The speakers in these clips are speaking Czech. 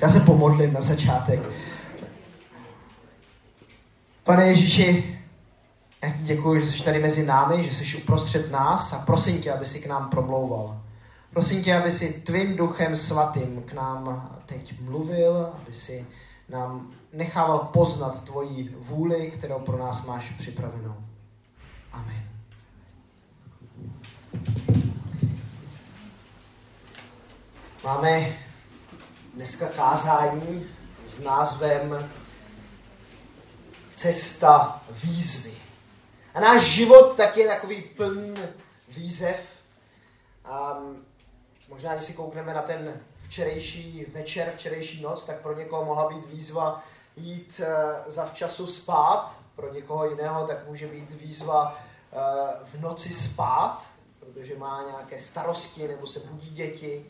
Já se pomodlím na začátek. Pane Ježíši, já ti děkuji, že jsi tady mezi námi, že jsi uprostřed nás a prosím tě, aby si k nám promlouval. Prosím tě, aby si tvým duchem svatým k nám teď mluvil, aby si nám nechával poznat tvoji vůli, kterou pro nás máš připravenou. Amen. Máme dneska kázání s názvem Cesta výzvy. A náš život tak je takový plný výzev. Um, možná, když si koukneme na ten včerejší večer, včerejší noc, tak pro někoho mohla být výzva jít uh, za včasu spát, pro někoho jiného tak může být výzva uh, v noci spát, protože má nějaké starosti nebo se budí děti.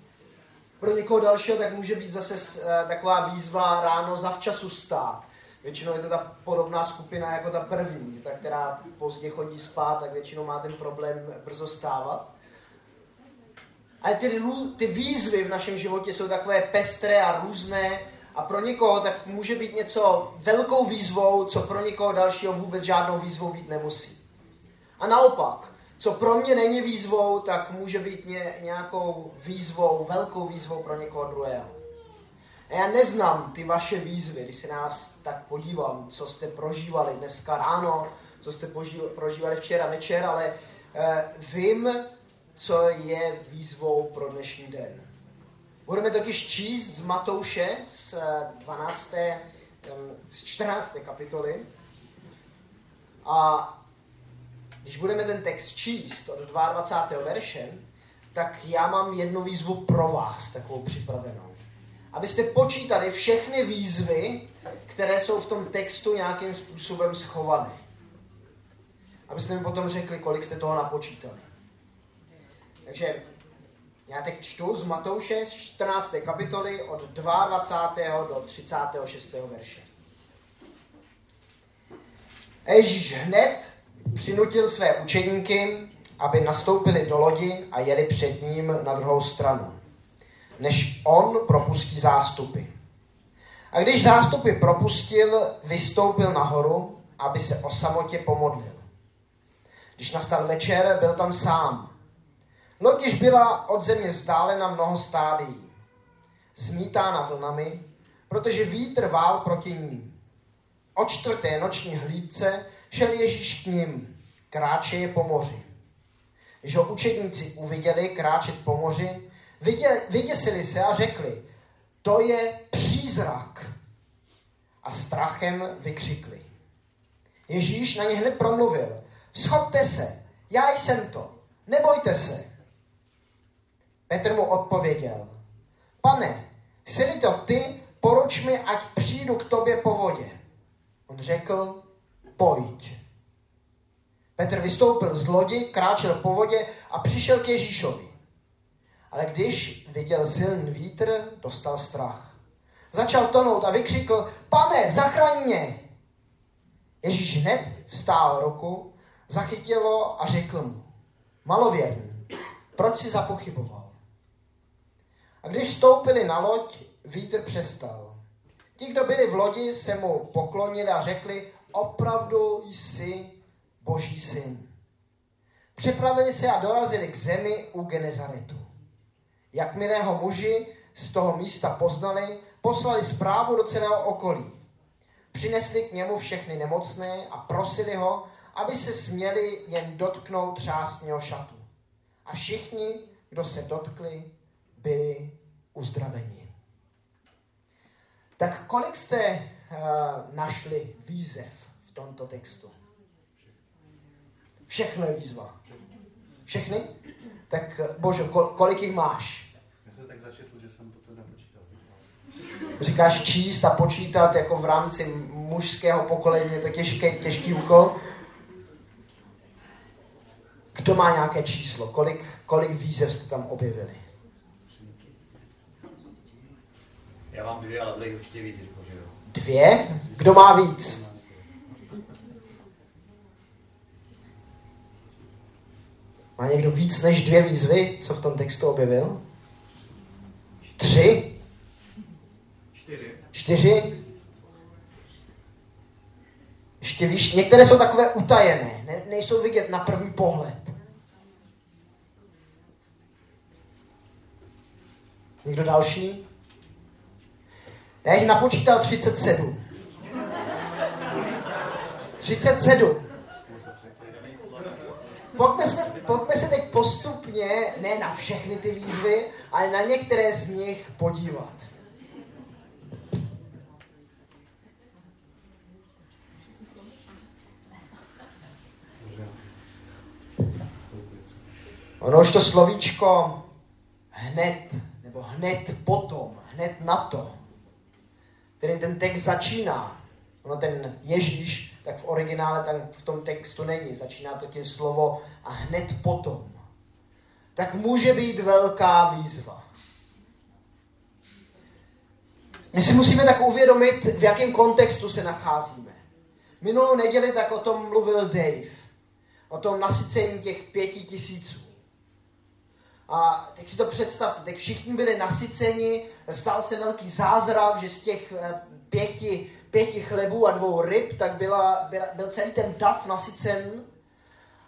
Pro někoho dalšího tak může být zase uh, taková výzva ráno za včasu stát. Většinou je to ta podobná skupina jako ta první, ta, která pozdě chodí spát, tak většinou má ten problém brzo stávat. Ale ty, ty výzvy v našem životě jsou takové pestré a různé a pro někoho tak může být něco velkou výzvou, co pro někoho dalšího vůbec žádnou výzvou být nemusí. A naopak, co pro mě není výzvou, tak může být ně, nějakou výzvou, velkou výzvou pro někoho druhého. A já neznám ty vaše výzvy, když se nás tak podívám, co jste prožívali dneska ráno, co jste prožívali včera večer, ale uh, vím, co je výzvou pro dnešní den. Budeme totiž číst z Matouše z 12. Eh, z 14. kapitoly. A když budeme ten text číst od 22. verše, tak já mám jednu výzvu pro vás, takovou připravenou. Abyste počítali všechny výzvy, které jsou v tom textu nějakým způsobem schované. Abyste mi potom řekli, kolik jste toho napočítali. Takže já teď čtu z Matouše z 14. kapitoly od 22. do 36. verše. Ježíš hned přinutil své učeníky, aby nastoupili do lodi a jeli před ním na druhou stranu, než on propustí zástupy. A když zástupy propustil, vystoupil nahoru, aby se o samotě pomodlil. Když nastal večer, byl tam sám. Loď byla od země vzdálena mnoho stádií, zmítána vlnami, protože vítr vál proti ním. O čtvrté noční hlídce šel Ježíš k ním, kráčeje po moři. Když ho učedníci uviděli kráčet po moři, vydě, vyděsili se a řekli, to je přízrak. A strachem vykřikli. Ježíš na ně hned promluvil, schopte se, já jsem to, nebojte se. Petr mu odpověděl, pane, jsi to ty, poruč mi, ať přijdu k tobě po vodě. On řekl, pojď. Petr vystoupil z lodi, kráčel po vodě a přišel k Ježíšovi. Ale když viděl silný vítr, dostal strach. Začal tonout a vykřikl, pane, zachraň mě. Ježíš hned vstál ruku, zachytilo a řekl mu, malověrný, proč si zapochyboval? A když vstoupili na loď, vítr přestal. Ti, kdo byli v lodi, se mu poklonili a řekli, opravdu jsi boží syn. Připravili se a dorazili k zemi u Genezaretu. Jakmile muži z toho místa poznali, poslali zprávu do celého okolí. Přinesli k němu všechny nemocné a prosili ho, aby se směli jen dotknout třásního šatu. A všichni, kdo se dotkli, byli uzdraveni. Tak kolik jste našli výzev v tomto textu? Všechno je výzva. Všechny? Tak Bože, kolik jich máš? Já jsem tak začetl, že jsem to nepočítal. Říkáš číst a počítat jako v rámci mužského pokolení, je to těžký, těžký úkol. Kdo má nějaké číslo? Kolik, kolik výzev jste tam objevili? Já mám dvě, ale bude určitě víc. Dvě? Kdo má víc? Má někdo víc než dvě výzvy, co v tom textu objevil? Tři? Čtyři. Čtyři. Ještě víš, některé jsou takové utajené, ne, nejsou vidět na první pohled. Někdo další? Já jich napočítal 37. 37. Pojďme se, pojďme se teď postupně, ne na všechny ty výzvy, ale na některé z nich podívat. Ono už to slovíčko hned, nebo hned potom, hned na to, který ten text začíná. Ono ten Ježíš, tak v originále tak v tom textu není. Začíná to tím slovo a hned potom. Tak může být velká výzva. My si musíme tak uvědomit, v jakém kontextu se nacházíme. Minulou neděli tak o tom mluvil Dave. O tom nasycení těch pěti tisíců. A teď si to představte, tak všichni byli nasyceni, stal se velký zázrak, že z těch eh, pěti, pěti chlebů a dvou ryb, tak byla, byla, byl celý ten dav nasycen.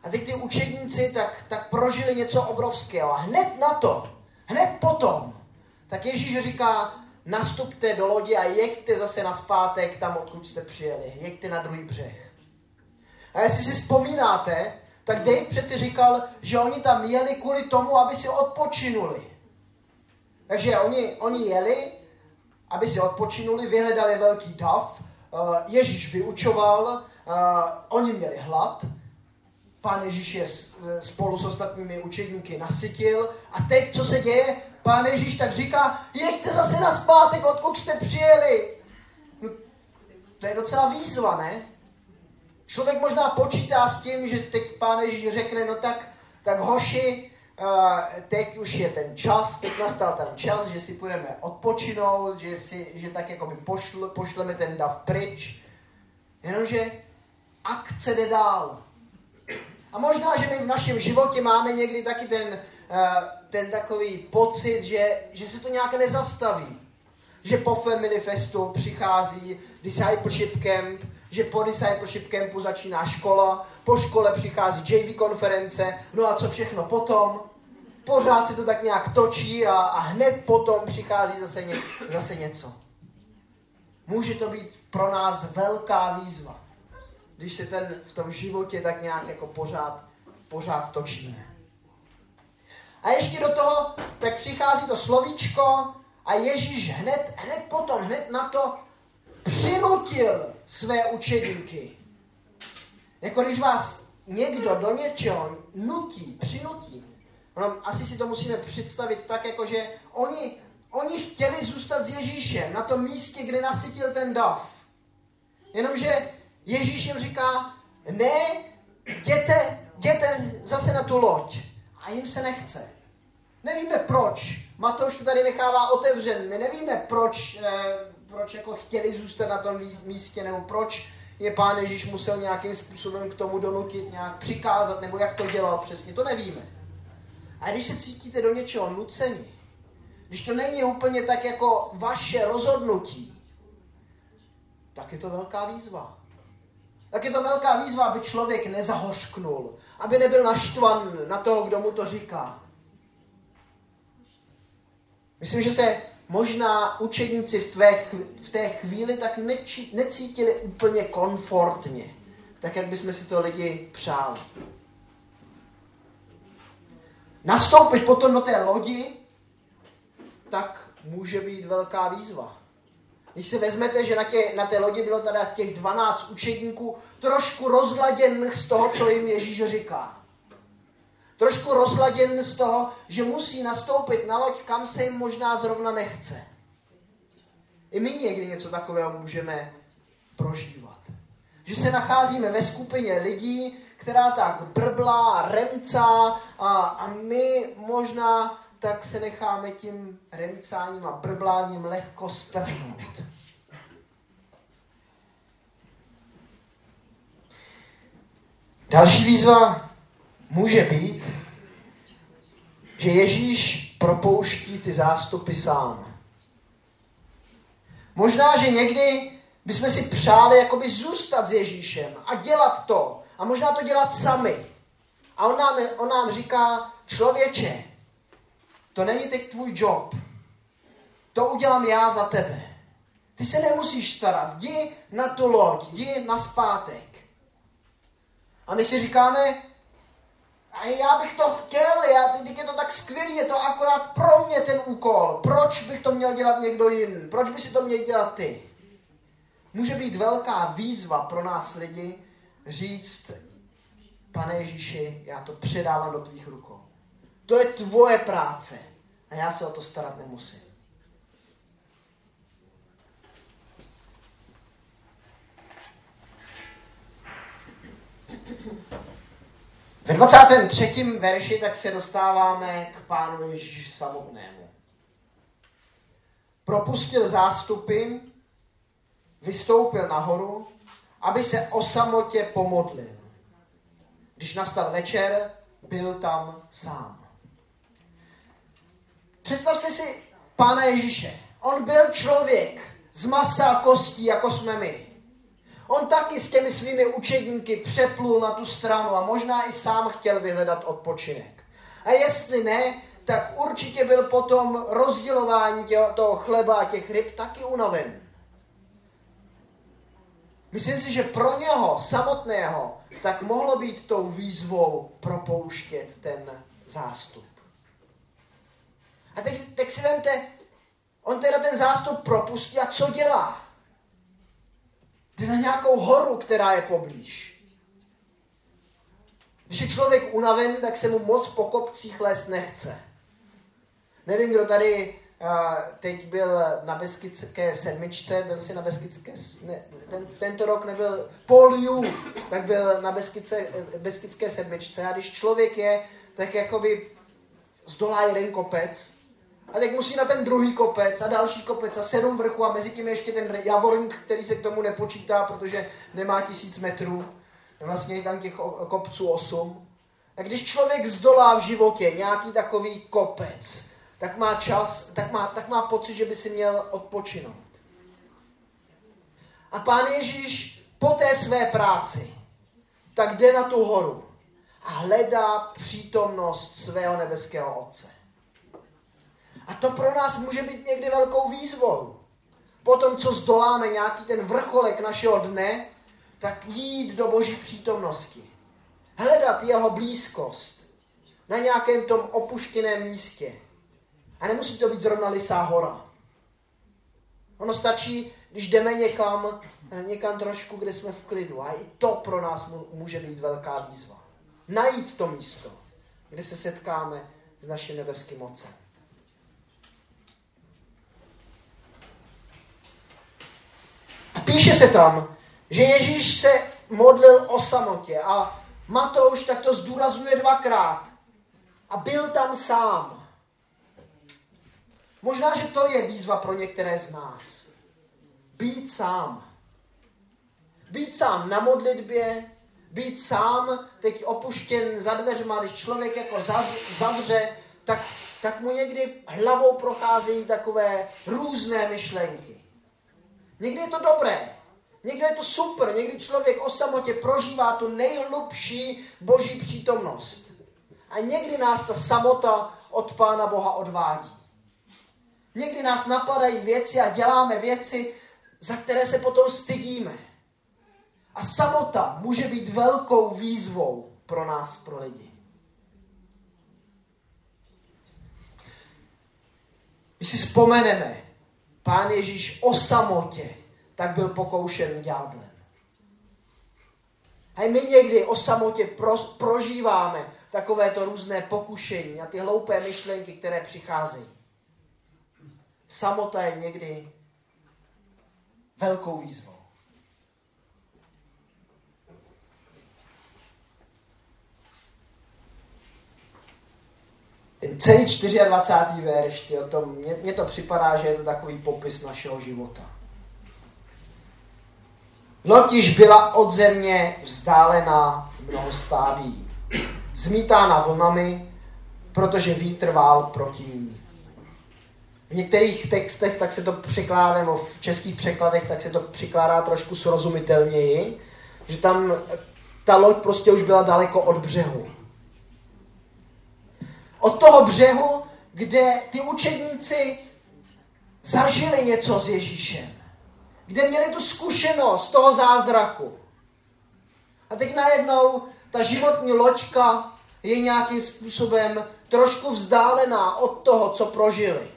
A teď ty učedníci tak, tak prožili něco obrovského. A hned na to, hned potom, tak Ježíš říká, nastupte do lodi a jeďte zase na zpátek tam, odkud jste přijeli. Jeďte na druhý břeh. A jestli si vzpomínáte, tak Dave přeci říkal, že oni tam jeli kvůli tomu, aby si odpočinuli. Takže oni, oni jeli, aby si odpočinuli, vyhledali velký dav, uh, Ježíš vyučoval, uh, oni měli hlad, pán Ježíš je spolu s ostatními učedníky nasytil a teď, co se děje, pán Ježíš tak říká, jeďte zase na zpátek, odkud jste přijeli. No, to je docela výzva, ne? Člověk možná počítá s tím, že teď pán Ježíš řekne, no tak, tak hoši, teď už je ten čas, teď nastal ten čas, že si půjdeme odpočinout, že, si, že tak jako by pošle, pošleme ten dav pryč. Jenomže akce jde dál. A možná, že my v našem životě máme někdy taky ten, ten takový pocit, že, že se to nějak nezastaví. Že po Family Festu přichází Discipleship Camp, že po discipleship campu začíná škola, po škole přichází JV konference, no a co všechno potom? Pořád se to tak nějak točí a, a hned potom přichází zase, ně, zase něco. Může to být pro nás velká výzva, když se ten v tom životě tak nějak jako pořád, pořád točíme. A ještě do toho, tak přichází to slovíčko a Ježíš hned, hned potom, hned na to přinutil své učedníky. Jako když vás někdo do něčeho nutí, přinutí. No, asi si to musíme představit tak, jako že oni, oni chtěli zůstat s Ježíšem na tom místě, kde nasytil ten dav. Jenomže Ježíš jim říká, ne, jděte, jděte zase na tu loď. A jim se nechce. Nevíme proč. Matouš to tady nechává otevřen. My nevíme, proč eh, proč jako chtěli zůstat na tom místě, nebo proč je pán Ježíš musel nějakým způsobem k tomu donutit, nějak přikázat, nebo jak to dělal přesně, to nevíme. A když se cítíte do něčeho nuceni, když to není úplně tak jako vaše rozhodnutí, tak je to velká výzva. Tak je to velká výzva, aby člověk nezahořknul, aby nebyl naštvan na toho, kdo mu to říká. Myslím, že se možná učedníci v, tvé, v té chvíli tak neči, necítili úplně komfortně, tak jak bychom si to lidi přáli. Nastoupit potom do té lodi, tak může být velká výzva. Když si vezmete, že na, tě, na té lodi bylo teda těch 12 učedníků trošku rozladěn z toho, co jim Ježíš říká trošku rozladěn z toho, že musí nastoupit na loď, kam se jim možná zrovna nechce. I my někdy něco takového můžeme prožívat. Že se nacházíme ve skupině lidí, která tak brblá, remcá a, a my možná tak se necháme tím remcáním a brbláním lehko strhnout. Další výzva může být, že Ježíš propouští ty zástupy sám. Možná, že někdy bychom si přáli jakoby zůstat s Ježíšem a dělat to. A možná to dělat sami. A on nám, on nám říká, člověče, to není teď tvůj job. To udělám já za tebe. Ty se nemusíš starat. Jdi na tu loď, jdi na zpátek. A my si říkáme, a já bych to chtěl, já, teď je to tak skvělý, je to akorát pro mě ten úkol. Proč bych to měl dělat někdo jiný? Proč by si to měl dělat ty? Může být velká výzva pro nás lidi říct, pane Ježíši, já to předávám do tvých rukou. To je tvoje práce a já se o to starat nemusím. Ve 23. verši tak se dostáváme k pánu Ježíši samotnému. Propustil zástupy, vystoupil nahoru, aby se o samotě pomodlil. Když nastal večer, byl tam sám. Představte si pána Ježíše. On byl člověk z masa a kostí, jako jsme my. On taky s těmi svými učedníky přeplul na tu stranu a možná i sám chtěl vyhledat odpočinek. A jestli ne, tak určitě byl potom rozdělování toho chleba a těch ryb taky unaven. Myslím si, že pro něho samotného tak mohlo být tou výzvou propouštět ten zástup. A teď, teď si vemte, on teda ten zástup propustí a co dělá? Na nějakou horu, která je poblíž. Když je člověk unaven, tak se mu moc po kopcích lézt nechce. Nevím, kdo tady uh, teď byl na Beskidské sedmičce, byl si na Beskidské, ne, ten, tento rok nebyl Paul tak byl na Beskidce, Beskidské sedmičce a když člověk je, tak jakoby zdolá jeden kopec a teď musí na ten druhý kopec a další kopec a sedm vrchů a mezi tím ještě ten javorník, který se k tomu nepočítá, protože nemá tisíc metrů. Vlastně je tam těch kopců osm. A když člověk zdolá v životě nějaký takový kopec, tak má čas, tak má, tak má pocit, že by si měl odpočinout. A pán Ježíš po té své práci tak jde na tu horu a hledá přítomnost svého nebeského Otce. A to pro nás může být někdy velkou výzvou. Potom, co zdoláme nějaký ten vrcholek našeho dne, tak jít do boží přítomnosti. Hledat jeho blízkost na nějakém tom opuštěném místě. A nemusí to být zrovna Lisá hora. Ono stačí, když jdeme někam, někam trošku, kde jsme v klidu. A i to pro nás může být velká výzva. Najít to místo, kde se setkáme s naším nebeským mocem. Píše se tam, že Ježíš se modlil o samotě a Matouš tak to zdůrazňuje dvakrát. A byl tam sám. Možná, že to je výzva pro některé z nás. Být sám. Být sám na modlitbě, být sám, teď opuštěn za dveřma, když člověk jako zavře, tak, tak mu někdy hlavou procházejí takové různé myšlenky. Někdy je to dobré, někdy je to super, někdy člověk o samotě prožívá tu nejhlubší boží přítomnost. A někdy nás ta samota od Pána Boha odvádí. Někdy nás napadají věci a děláme věci, za které se potom stydíme. A samota může být velkou výzvou pro nás, pro lidi. Když si vzpomeneme, pán Ježíš o samotě, tak byl pokoušen ďáblem. A my někdy o samotě pro, prožíváme takovéto různé pokušení a ty hloupé myšlenky, které přicházejí. Samota je někdy velkou výzvou. Celý 24. verš, o tom, mně, mně to připadá, že je to takový popis našeho života. Lotiž byla od země vzdálená mnoho stádí, zmítána vlnami, protože vítr vál proti ní. V některých textech tak se to překládá, nebo v českých překladech tak se to překládá trošku srozumitelněji, že tam ta loď prostě už byla daleko od břehu. Od toho břehu, kde ty učedníci zažili něco s Ježíšem. Kde měli tu zkušenost toho zázraku. A teď najednou ta životní loďka je nějakým způsobem trošku vzdálená od toho, co prožili.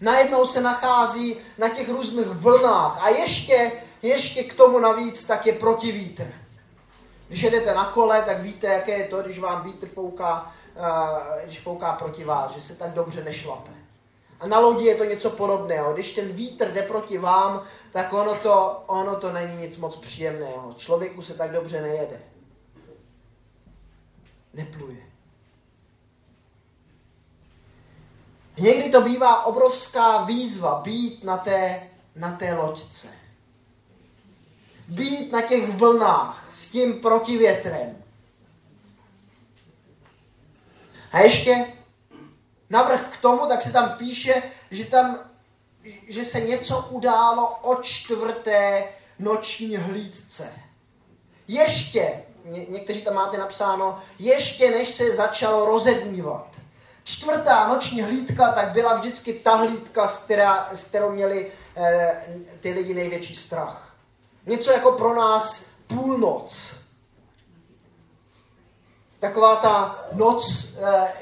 Najednou se nachází na těch různých vlnách a ještě, ještě k tomu navíc tak je protivítr. Když jedete na kole, tak víte, jaké je to, když vám vítr fouká, když fouká proti vás, že se tak dobře nešlape. A na lodi je to něco podobného. Když ten vítr jde proti vám, tak ono to, ono to není nic moc příjemného. Člověku se tak dobře nejede. Nepluje. Někdy to bývá obrovská výzva být na té, na té loďce. Být na těch vlnách s tím protivětrem. A ještě navrh k tomu, tak se tam píše, že tam že se něco událo o čtvrté noční hlídce. Ještě, ně, někteří tam máte napsáno, ještě než se začalo rozednívat. Čtvrtá noční hlídka tak byla vždycky ta hlídka, s, která, s kterou měli eh, ty lidi největší strach. Něco jako pro nás půlnoc. Taková ta noc, eh,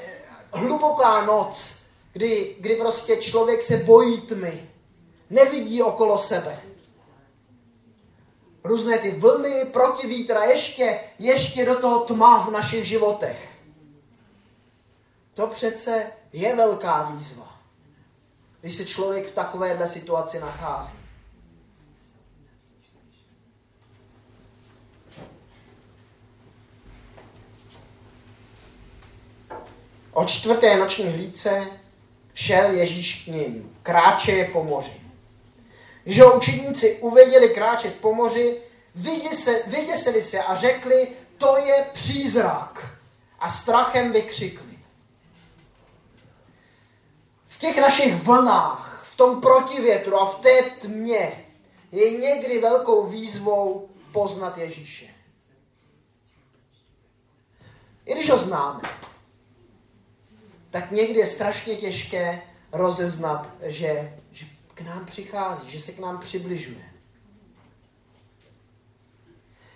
hluboká noc, kdy, kdy prostě člověk se bojí tmy, nevidí okolo sebe. Různé ty vlny, protivítra, ještě, ještě do toho tma v našich životech. To přece je velká výzva, když se člověk v takovéhle situaci nachází. O čtvrté noční hlídce šel Ježíš k ním, kráče po moři. Když ho učedníci uvěděli kráčet po moři, vyděsili se a řekli, to je přízrak. A strachem vykřikli. V těch našich vlnách, v tom protivětru a v té tmě je někdy velkou výzvou poznat Ježíše. I když ho známe, tak někdy je strašně těžké rozeznat, že, že k nám přichází, že se k nám přibližuje.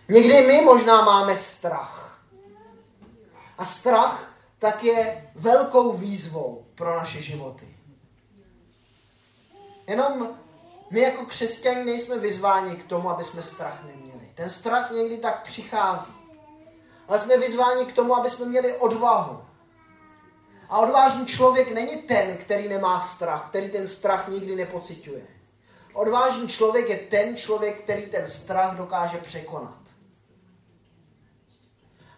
Někdy my možná máme strach. A strach tak je velkou výzvou pro naše životy. Jenom my jako křesťani nejsme vyzváni k tomu, aby jsme strach neměli. Ten strach někdy tak přichází. Ale jsme vyzváni k tomu, aby jsme měli odvahu. A odvážný člověk není ten, který nemá strach, který ten strach nikdy nepociťuje. Odvážný člověk je ten člověk, který ten strach dokáže překonat.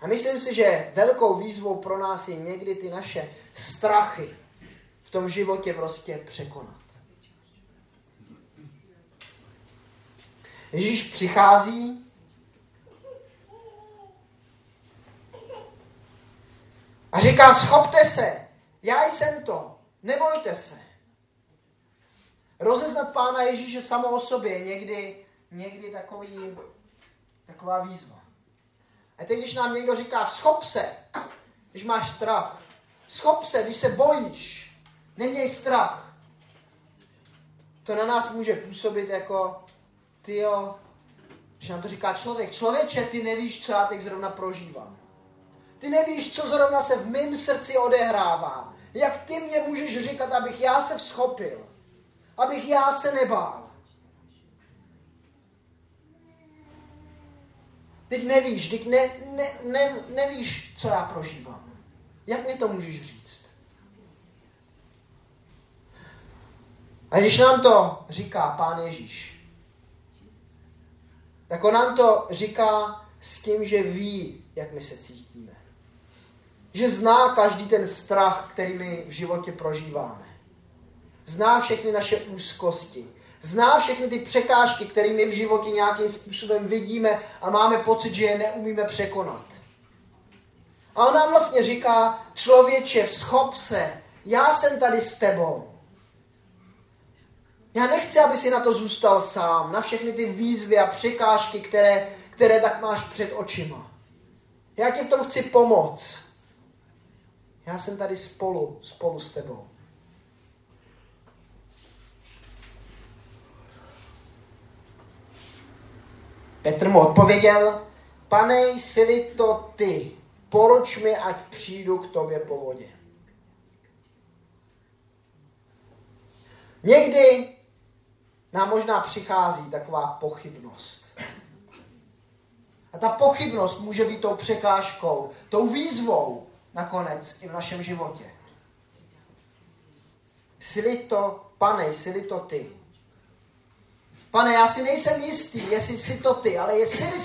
A myslím si, že velkou výzvou pro nás je někdy ty naše strachy v tom životě prostě překonat. Ježíš přichází A říká, schopte se, já jsem to, nebojte se. Rozeznat Pána Ježíše samo o sobě je někdy, někdy takový, taková výzva. A teď, když nám někdo říká, schop se, když máš strach, schop se, když se bojíš, neměj strach, to na nás může působit jako, ty jo, že nám to říká člověk, člověče, ty nevíš, co já teď zrovna prožívám. Ty nevíš, co zrovna se v mém srdci odehrává. Jak ty mě můžeš říkat, abych já se vzchopil. Abych já se nebál. Teď nevíš, teď ne, ne, ne, nevíš, co já prožívám. Jak mi to můžeš říct? A když nám to říká Pán Ježíš, tak on nám to říká s tím, že ví, jak my se cítíme. Že zná každý ten strach, který my v životě prožíváme. Zná všechny naše úzkosti. Zná všechny ty překážky, které my v životě nějakým způsobem vidíme a máme pocit, že je neumíme překonat. A on nám vlastně říká, člověče, schop se, já jsem tady s tebou. Já nechci, aby si na to zůstal sám, na všechny ty výzvy a překážky, které, které tak máš před očima. Já ti v tom chci pomoct. Já jsem tady spolu, spolu s tebou. Petr mu odpověděl, pane, jsi to ty, poroč mi, ať přijdu k tobě po vodě. Někdy nám možná přichází taková pochybnost. A ta pochybnost může být tou překážkou, tou výzvou nakonec i v našem životě. Jsi to, pane, jsi to ty. Pane, já si nejsem jistý, jestli jsi to ty, ale jestli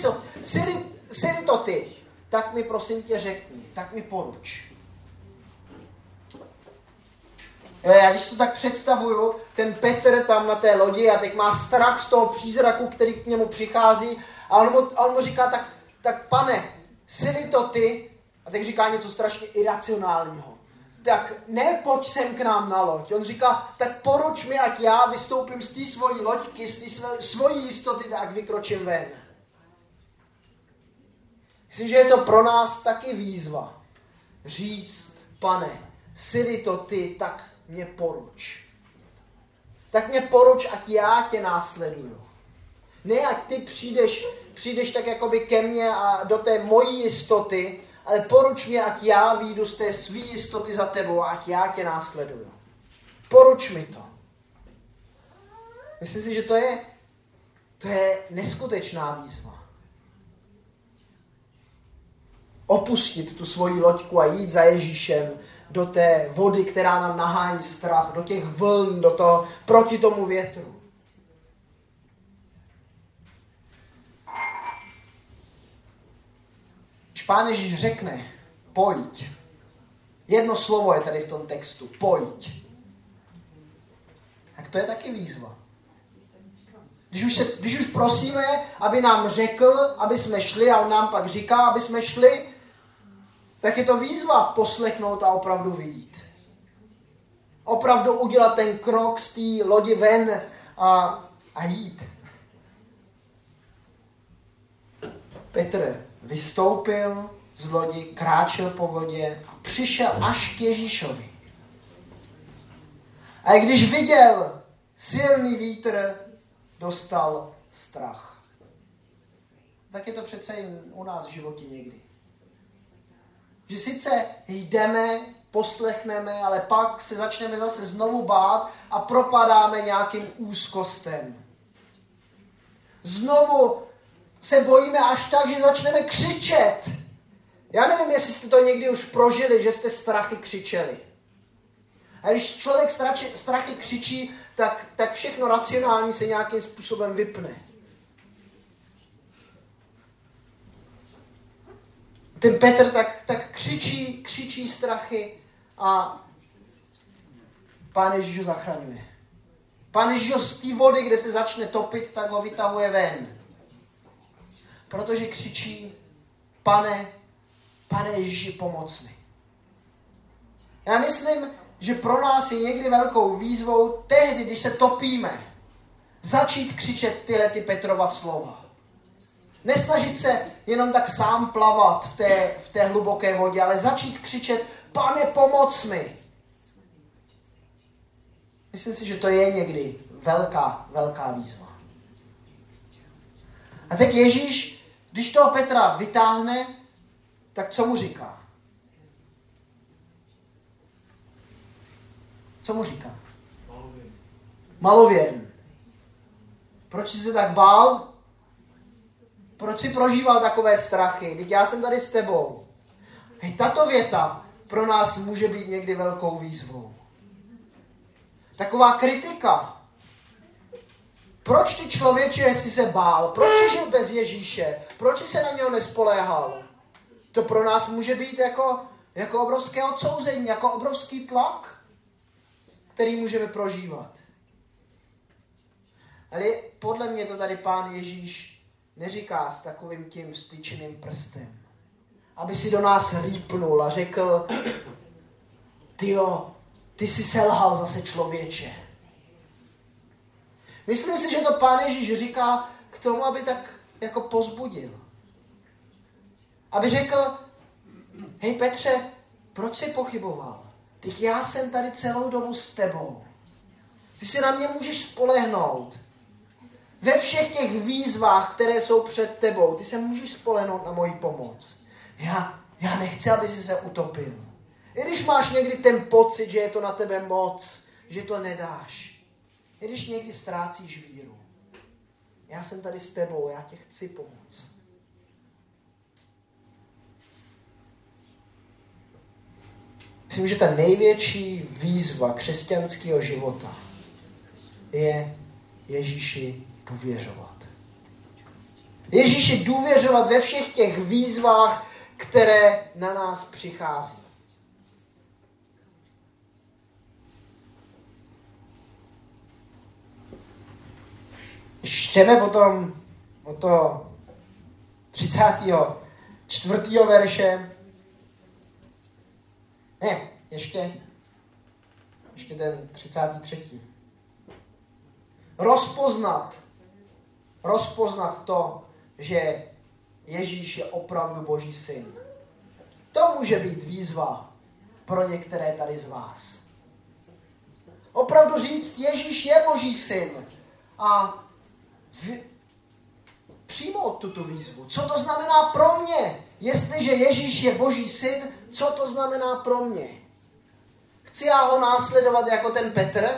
jsi to ty, tak mi prosím tě řekni, tak mi poruč. Já když to tak představuju, ten Petr tam na té lodi a teď má strach z toho přízraku, který k němu přichází a on mu, on mu říká, tak, tak pane, jsi to ty? A teď říká něco strašně iracionálního. Tak ne, pojď sem k nám na loď. On říká, tak poruč mi, ať já vystoupím z té svojí loďky, z té svojí jistoty, tak vykročím ven. Myslím, že je to pro nás taky výzva. Říct, pane, jsi to ty, tak mě poruč. Tak mě poruč, ať já tě následuju. Ne, ať ty přijdeš, přijdeš tak jakoby ke mně a do té mojí jistoty, ale poruč mě, ať já výjdu z té své jistoty za tebou a ať já tě následuju. Poruč mi to. Myslím si, že to je, to je neskutečná výzva. Opustit tu svoji loďku a jít za Ježíšem do té vody, která nám nahání strach, do těch vln, do toho, proti tomu větru. Když Pán Ježíš řekne, pojď, jedno slovo je tady v tom textu, pojď, tak to je taky výzva. Když už, se, když už prosíme, aby nám řekl, aby jsme šli a on nám pak říká, aby jsme šli, tak je to výzva poslechnout a opravdu vyjít. Opravdu udělat ten krok z té lodi ven a, a jít. Petr vystoupil z lodi, kráčel po vodě a přišel až k Ježíšovi. A když viděl silný vítr, dostal strach. Tak je to přece i u nás v životě někdy. Že sice jdeme, poslechneme, ale pak se začneme zase znovu bát a propadáme nějakým úzkostem. Znovu se bojíme až tak, že začneme křičet. Já nevím, jestli jste to někdy už prožili, že jste strachy křičeli. A když člověk strachy křičí, tak, tak všechno racionální se nějakým způsobem vypne. ten Petr tak, tak křičí, křičí strachy a Pán Ježíš ho zachraňuje. Pán Ježíš ho z té vody, kde se začne topit, tak ho vytahuje ven. Protože křičí, pane, pane Ježíši, pomoc mi. Já myslím, že pro nás je někdy velkou výzvou tehdy, když se topíme, začít křičet tyhle ty Petrova slova. Nesnažit se jenom tak sám plavat v té, v té hluboké vodě, ale začít křičet, pane, pomoc mi. Myslím si, že to je někdy velká, velká výzva. A teď Ježíš, když toho Petra vytáhne, tak co mu říká? Co mu říká? Malověrný. Proč jsi se tak bál? Proč si prožíval takové strachy? Teď já jsem tady s tebou. Hej, tato věta pro nás může být někdy velkou výzvou. Taková kritika. Proč ty člověče si se bál? Proč jsi žil bez Ježíše? Proč jsi se na něho nespoléhal? To pro nás může být jako, jako obrovské odsouzení, jako obrovský tlak, který můžeme prožívat. Ale podle mě to tady pán Ježíš neříká s takovým tím vstyčeným prstem. Aby si do nás rýpnul a řekl, ty jo, ty jsi selhal zase člověče. Myslím si, že to pán Ježíš říká k tomu, aby tak jako pozbudil. Aby řekl, hej Petře, proč jsi pochyboval? Teď já jsem tady celou dobu s tebou. Ty se na mě můžeš spolehnout. Ve všech těch výzvách, které jsou před tebou, ty se můžeš spolehnout na moji pomoc. Já, já nechci, aby si se utopil. I když máš někdy ten pocit, že je to na tebe moc, že to nedáš. I když někdy ztrácíš víru. Já jsem tady s tebou, já tě chci pomoct. Myslím, že ta největší výzva křesťanského života je Ježíši důvěřovat. Ježíši důvěřovat ve všech těch výzvách, které na nás přichází. Čteme potom o to 34. verše. Ne, ještě, ještě ten 33. Rozpoznat, rozpoznat to, že Ježíš je opravdu Boží syn. To může být výzva pro některé tady z vás. Opravdu říct, Ježíš je Boží syn. A. přijmout tuto výzvu. Co to znamená pro mě? Jestliže Ježíš je Boží syn, co to znamená pro mě? Chci já ho následovat jako ten Petr?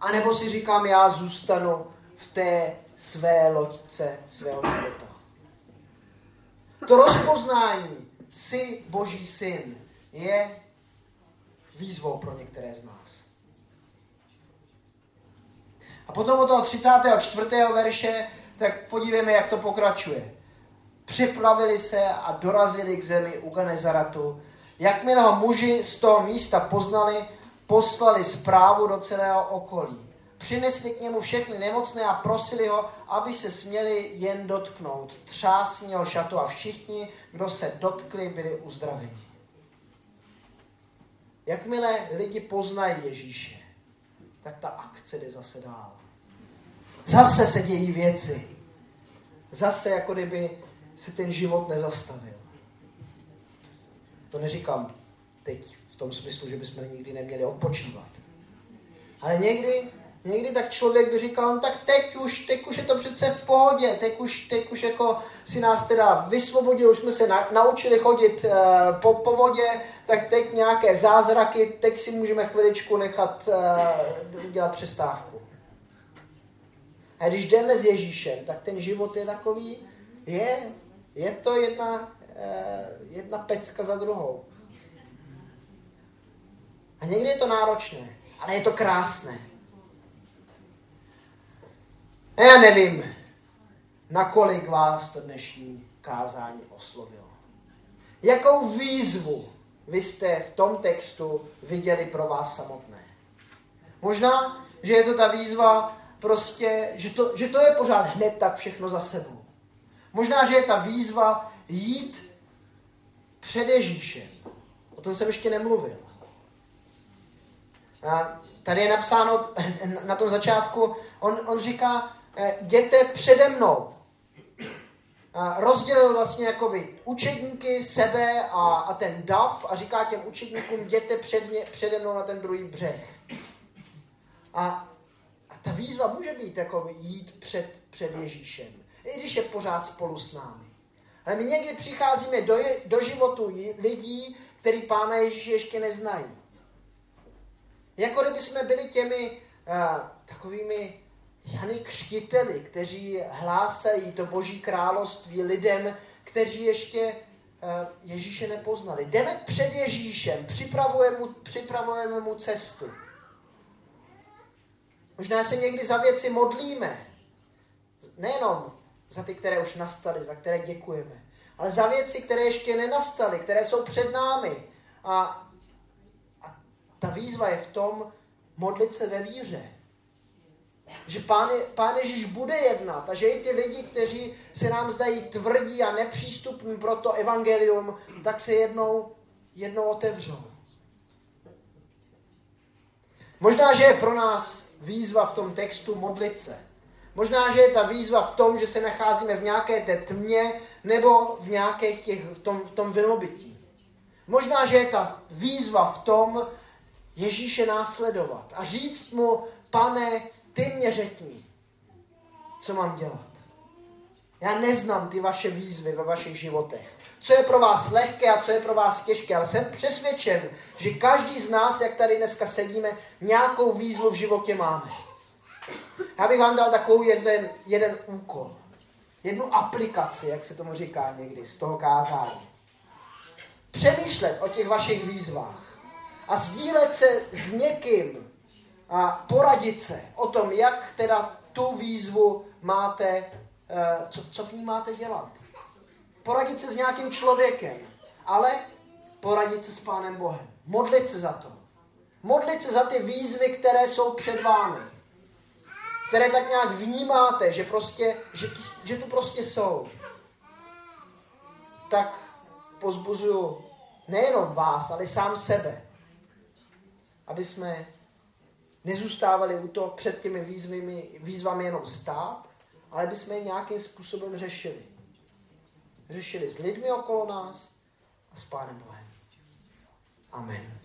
A nebo si říkám, já zůstanu v té své loďce svého života. To rozpoznání, jsi Boží syn, je výzvou pro některé z nás. A potom od toho 34. verše, tak podívejme, jak to pokračuje. Připravili se a dorazili k zemi u Ganezaratu. Jakmile ho muži z toho místa poznali, poslali zprávu do celého okolí. Přinesli k němu všechny nemocné a prosili ho, aby se směli jen dotknout třásního šatu a všichni, kdo se dotkli, byli uzdraveni. Jakmile lidi poznají Ježíše, tak ta akce jde zase dál. Zase se dějí věci. Zase jako kdyby se ten život nezastavil. To neříkám teď v tom smyslu, že bychom nikdy neměli odpočívat. Ale někdy, někdy tak člověk by říkal, no tak teď už, teď už je to přece v pohodě, teď už, teď už jako si nás teda vysvobodil, už jsme se na, naučili chodit uh, po, po vodě, tak teď nějaké zázraky, teď si můžeme chviličku nechat uh, dělat přestávku. A když jdeme s Ježíšem, tak ten život je takový, je, je to jedna, uh, jedna pecka za druhou. A někdy je to náročné, ale je to krásné. A já nevím, nakolik vás to dnešní kázání oslovilo. Jakou výzvu vy jste v tom textu viděli pro vás samotné. Možná, že je to ta výzva prostě, že to, že to je pořád hned tak všechno za sebou. Možná, že je ta výzva jít před Ježíšem. O tom jsem ještě nemluvil. A tady je napsáno na tom začátku, on, on říká, jděte přede mnou. A rozdělil vlastně jakoby učedníky, sebe a, a ten dav a říká těm učedníkům, jděte před mě, přede mnou na ten druhý břeh. A, a ta výzva může být jako jít před, před Ježíšem, i když je pořád spolu s námi. Ale my někdy přicházíme do, do životu lidí, který Pána Ježíše ještě neznají. Jako kdyby jsme byli těmi uh, takovými Jany křtiteli, kteří hlásají to boží království lidem, kteří ještě uh, Ježíše nepoznali. Jdeme před Ježíšem, připravujeme mu, připravujeme mu cestu. Možná se někdy za věci modlíme. Nejenom za ty, které už nastaly, za které děkujeme, ale za věci, které ještě nenastaly, které jsou před námi. A ta výzva je v tom modlit se ve víře. Že pán, pán Ježíš bude jednat a že i ty lidi, kteří se nám zdají tvrdí a nepřístupní pro to evangelium, tak se jednou, jednou otevřou. Možná, že je pro nás výzva v tom textu modlit se. Možná, že je ta výzva v tom, že se nacházíme v nějaké té tmě nebo v, nějaké těch, v, tom, v tom vylobití. Možná, že je ta výzva v tom Ježíše následovat a říct mu, pane, ty mě řekni, co mám dělat. Já neznám ty vaše výzvy ve vašich životech. Co je pro vás lehké a co je pro vás těžké, ale jsem přesvědčen, že každý z nás, jak tady dneska sedíme, nějakou výzvu v životě máme. Já bych vám dal takovou jeden, jeden úkol. Jednu aplikaci, jak se tomu říká někdy, z toho kázání. Přemýšlet o těch vašich výzvách a sdílet se s někým a poradit se o tom, jak teda tu výzvu máte, eh, co, co v ní máte dělat. Poradit se s nějakým člověkem, ale poradit se s Pánem Bohem. Modlit se za to. Modlit se za ty výzvy, které jsou před vámi. Které tak nějak vnímáte, že, prostě, že, tu, že tu prostě jsou. Tak pozbuzuju nejenom vás, ale sám sebe, aby jsme nezůstávali u toho před těmi výzvami, výzvami jenom stát, ale aby jsme je nějakým způsobem řešili. Řešili s lidmi okolo nás a s Pánem Bohem. Amen.